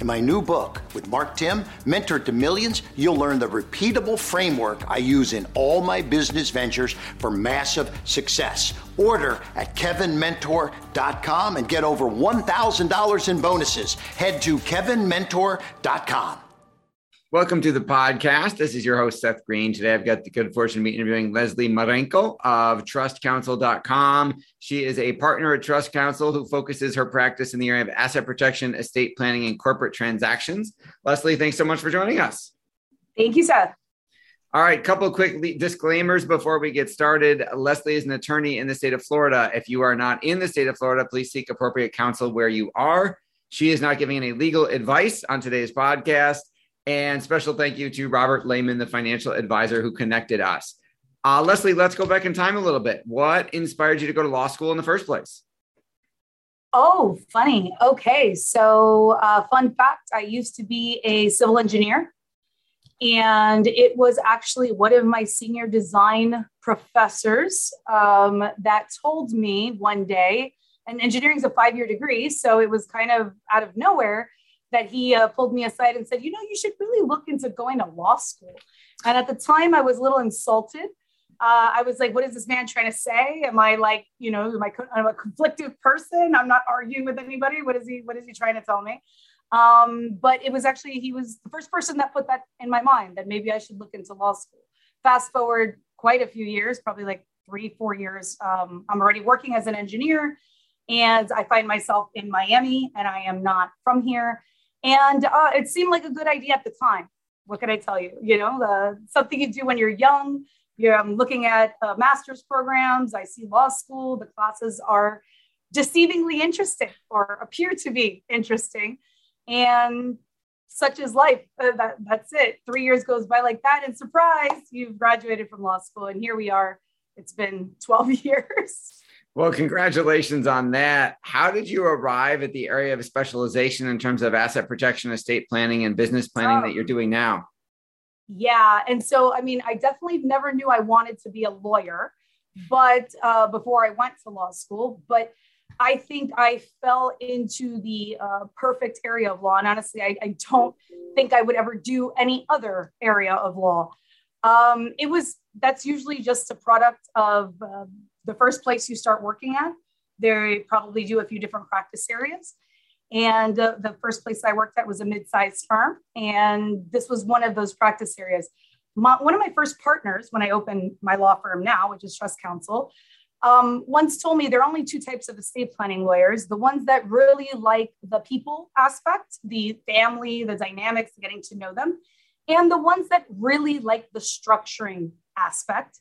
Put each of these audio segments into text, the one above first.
In my new book with Mark Timm, Mentor to Millions, you'll learn the repeatable framework I use in all my business ventures for massive success. Order at kevinmentor.com and get over $1,000 in bonuses. Head to kevinmentor.com. Welcome to the podcast. This is your host, Seth Green. Today, I've got the good fortune to be interviewing Leslie Marenko of trustcounsel.com. She is a partner at Trust Counsel who focuses her practice in the area of asset protection, estate planning, and corporate transactions. Leslie, thanks so much for joining us. Thank you, Seth. All right, couple quick disclaimers before we get started. Leslie is an attorney in the state of Florida. If you are not in the state of Florida, please seek appropriate counsel where you are. She is not giving any legal advice on today's podcast. And special thank you to Robert Lehman, the financial advisor who connected us. Uh, Leslie, let's go back in time a little bit. What inspired you to go to law school in the first place? Oh, funny. Okay. So, uh, fun fact I used to be a civil engineer, and it was actually one of my senior design professors um, that told me one day, and engineering is a five year degree. So, it was kind of out of nowhere that he uh, pulled me aside and said, you know, you should really look into going to law school. And at the time, I was a little insulted. Uh, I was like, what is this man trying to say? Am I like, you know, am I, I'm a conflicted person? I'm not arguing with anybody. What is he, what is he trying to tell me? Um, but it was actually, he was the first person that put that in my mind that maybe I should look into law school. Fast forward quite a few years, probably like three, four years. Um, I'm already working as an engineer and I find myself in Miami and I am not from here. And uh, it seemed like a good idea at the time. What can I tell you? You know, something you do when you're young. You're, I'm looking at uh, master's programs. I see law school. The classes are deceivingly interesting or appear to be interesting. And such is life. Uh, that, that's it. Three years goes by like that. And surprise, you've graduated from law school. And here we are. It's been 12 years. Well, congratulations on that. How did you arrive at the area of specialization in terms of asset protection, estate planning, and business planning that you're doing now? Yeah. And so, I mean, I definitely never knew I wanted to be a lawyer, but uh, before I went to law school, but I think I fell into the uh, perfect area of law. And honestly, I, I, don't think I would ever do any other area of law. Um, it was that's usually just a product of uh, the first place you start working at. They probably do a few different practice areas. And uh, the first place I worked at was a mid-sized firm, and this was one of those practice areas. My, one of my first partners, when I opened my law firm now, which is Trust Counsel, um, once told me there are only two types of estate planning lawyers: the ones that really like the people aspect, the family, the dynamics, getting to know them, and the ones that really like the structuring aspect.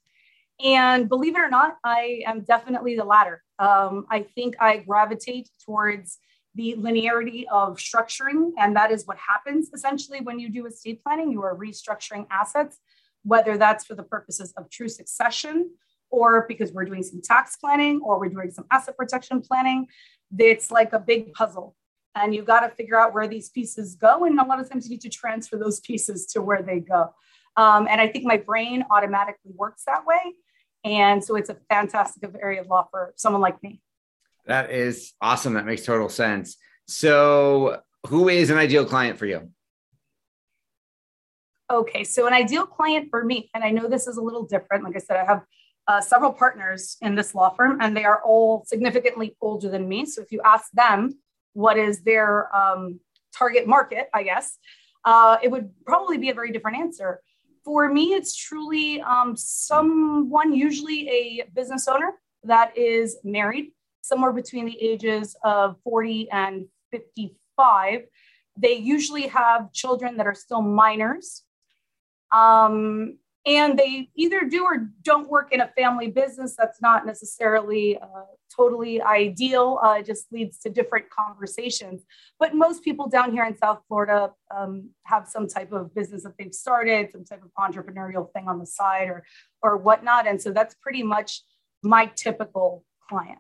And believe it or not, I am definitely the latter. Um, I think I gravitate towards the linearity of structuring, and that is what happens essentially when you do estate planning. You are restructuring assets, whether that's for the purposes of true succession or because we're doing some tax planning or we're doing some asset protection planning. It's like a big puzzle. And you've got to figure out where these pieces go. And a lot of times you need to transfer those pieces to where they go. Um, and I think my brain automatically works that way. And so it's a fantastic area of law for someone like me. That is awesome. That makes total sense. So, who is an ideal client for you? Okay, so an ideal client for me, and I know this is a little different. Like I said, I have uh, several partners in this law firm, and they are all significantly older than me. So if you ask them what is their um, target market, I guess, uh, it would probably be a very different answer. For me, it's truly um, someone, usually a business owner that is married, somewhere between the ages of 40 and 55. They usually have children that are still minors. Um, and they either do or don't work in a family business. That's not necessarily uh, totally ideal. Uh, it just leads to different conversations. But most people down here in South Florida um, have some type of business that they've started, some type of entrepreneurial thing on the side, or or whatnot. And so that's pretty much my typical client.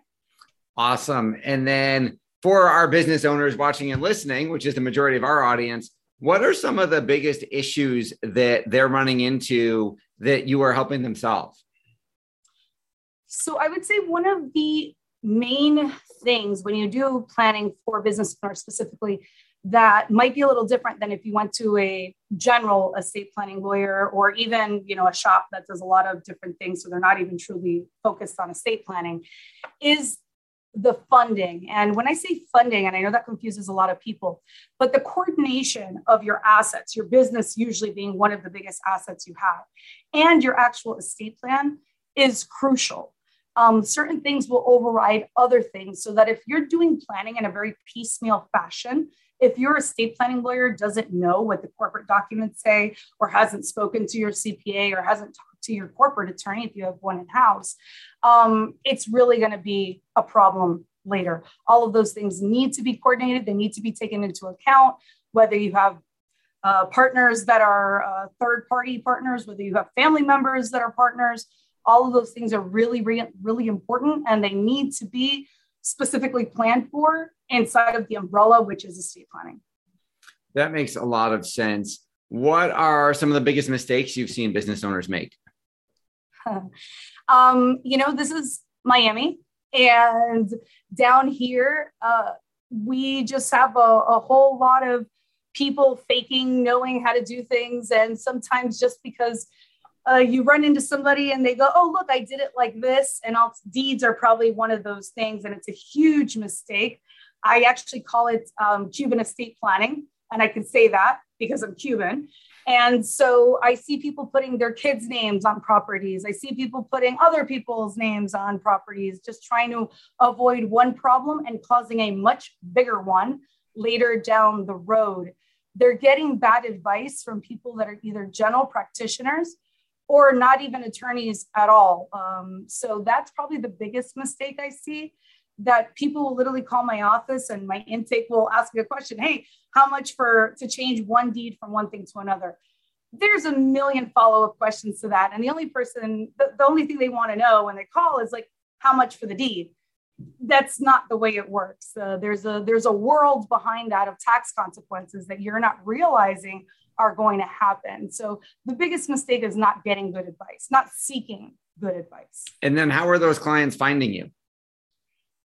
Awesome. And then for our business owners watching and listening, which is the majority of our audience, what are some of the biggest issues that they're running into that you are helping them solve? So I would say one of the main things when you do planning for business owners specifically that might be a little different than if you went to a general estate planning lawyer or even you know a shop that does a lot of different things so they're not even truly focused on estate planning is the funding. And when I say funding, and I know that confuses a lot of people, but the coordination of your assets, your business usually being one of the biggest assets you have, and your actual estate plan is crucial. Um, certain things will override other things so that if you're doing planning in a very piecemeal fashion, if your estate planning lawyer doesn't know what the corporate documents say or hasn't spoken to your CPA or hasn't talked to your corporate attorney, if you have one in house, um, it's really going to be a problem later. All of those things need to be coordinated, they need to be taken into account, whether you have uh, partners that are uh, third party partners, whether you have family members that are partners. All of those things are really, really, really important and they need to be specifically planned for inside of the umbrella, which is estate planning. That makes a lot of sense. What are some of the biggest mistakes you've seen business owners make? um, you know, this is Miami, and down here, uh, we just have a, a whole lot of people faking knowing how to do things. And sometimes just because uh, you run into somebody and they go, Oh, look, I did it like this. And all deeds are probably one of those things. And it's a huge mistake. I actually call it um, Cuban estate planning. And I can say that because I'm Cuban. And so I see people putting their kids' names on properties. I see people putting other people's names on properties, just trying to avoid one problem and causing a much bigger one later down the road. They're getting bad advice from people that are either general practitioners or not even attorneys at all. Um, so that's probably the biggest mistake I see that people will literally call my office and my intake will ask me a question hey how much for to change one deed from one thing to another? There's a million follow-up questions to that and the only person the, the only thing they want to know when they call is like how much for the deed? That's not the way it works. Uh, there's a there's a world behind that of tax consequences that you're not realizing are going to happen so the biggest mistake is not getting good advice not seeking good advice and then how are those clients finding you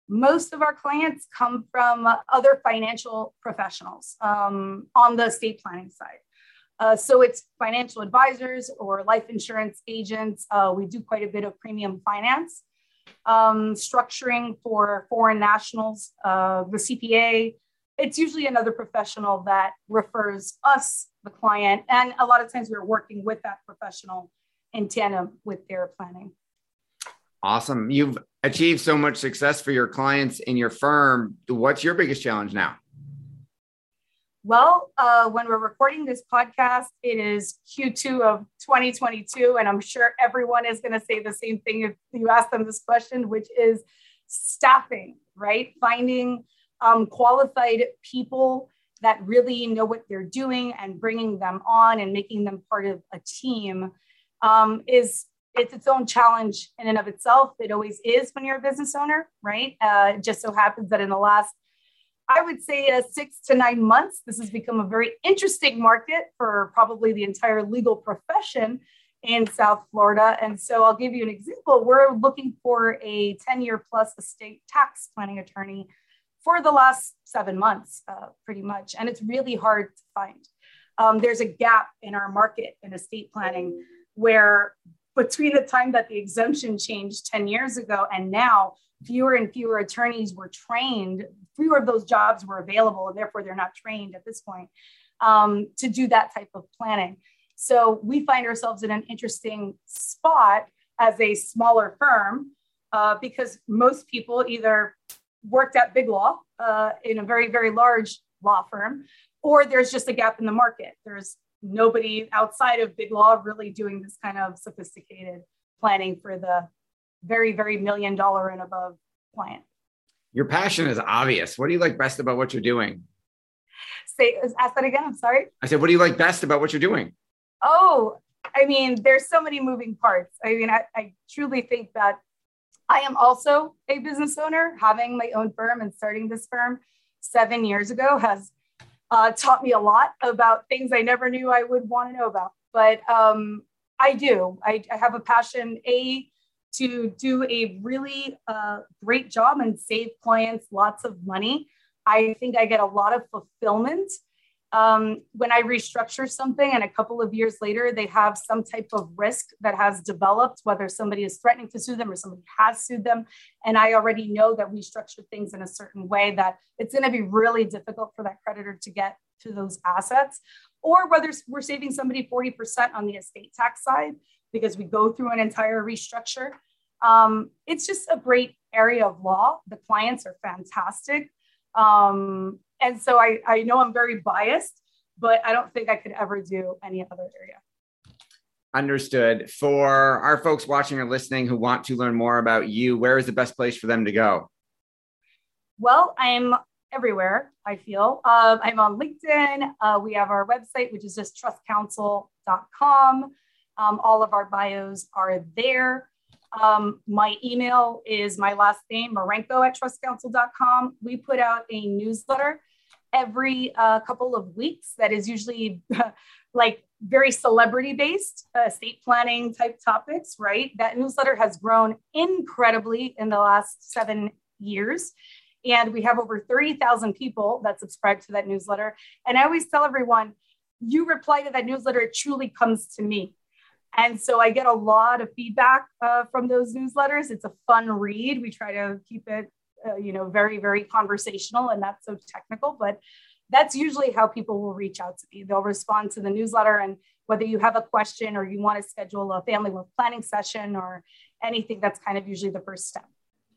most of our clients come from other financial professionals um, on the estate planning side. Uh, so it's financial advisors or life insurance agents. Uh, we do quite a bit of premium finance, um, structuring for foreign nationals, uh, the CPA. It's usually another professional that refers us, the client, and a lot of times we're working with that professional in tandem with their planning. Awesome. You've achieved so much success for your clients in your firm. What's your biggest challenge now? Well, uh, when we're recording this podcast, it is Q2 of 2022. And I'm sure everyone is going to say the same thing if you ask them this question, which is staffing, right? Finding um, qualified people that really know what they're doing and bringing them on and making them part of a team um, is it's its own challenge in and of itself. It always is when you're a business owner, right? Uh, it just so happens that in the last I would say uh, six to nine months. This has become a very interesting market for probably the entire legal profession in South Florida. And so I'll give you an example. We're looking for a 10 year plus estate tax planning attorney for the last seven months, uh, pretty much. And it's really hard to find. Um, there's a gap in our market in estate planning where between the time that the exemption changed 10 years ago and now, fewer and fewer attorneys were trained, fewer of those jobs were available, and therefore they're not trained at this point um, to do that type of planning. So we find ourselves in an interesting spot as a smaller firm uh, because most people either worked at Big Law uh, in a very, very large law firm, or there's just a gap in the market. There's nobody outside of Big Law really doing this kind of sophisticated planning for the very, very million dollar and above client. Your passion is obvious. What do you like best about what you're doing? Say, ask that again. I'm sorry. I said, what do you like best about what you're doing? Oh, I mean, there's so many moving parts. I mean, I, I truly think that I am also a business owner. Having my own firm and starting this firm seven years ago has uh, taught me a lot about things I never knew I would want to know about. But um, I do. I, I, have a passion, A, to do a really uh, great job and save clients lots of money. I think I get a lot of fulfillment um, when I restructure something and a couple of years later they have some type of risk that has developed, whether somebody is threatening to sue them or somebody has sued them, and I already know that we structure things in a certain way that it's going to be really difficult for that creditor to get to those assets, or whether we're saving somebody 40% on the estate tax side because we go through an entire restructure. Um, it's just a great area of law. The clients are fantastic. Um, and so I, I know I'm very biased, but I don't think I could ever do any other area. Understood. For our folks watching or listening who want to learn more about you, where is the best place for them to go? Well, I'm everywhere, I feel. Uh, I'm on LinkedIn. Uh, we have our website, which is just trustcounsel.com. Um, all of our bios are there. Um, my email is my last name, Marenko at trustcounsel.com. We put out a newsletter every uh, couple of weeks that is usually like very celebrity based uh, estate planning type topics, right? That newsletter has grown incredibly in the last seven years. And we have over 30,000 people that subscribe to that newsletter. And I always tell everyone, you reply to that newsletter, it truly comes to me. And so I get a lot of feedback uh, from those newsletters. It's a fun read. We try to keep it uh, you know, very, very conversational and not so technical, but that's usually how people will reach out to me. They'll respond to the newsletter and whether you have a question or you want to schedule a family wealth planning session or anything, that's kind of usually the first step.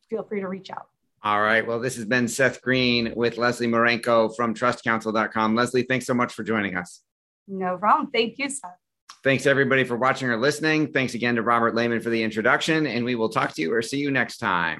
Feel free to reach out. All right. Well, this has been Seth Green with Leslie Marenko from trustcounsel.com. Leslie, thanks so much for joining us. No problem. Thank you, Seth. Thanks everybody for watching or listening. Thanks again to Robert Lehman for the introduction, and we will talk to you or see you next time.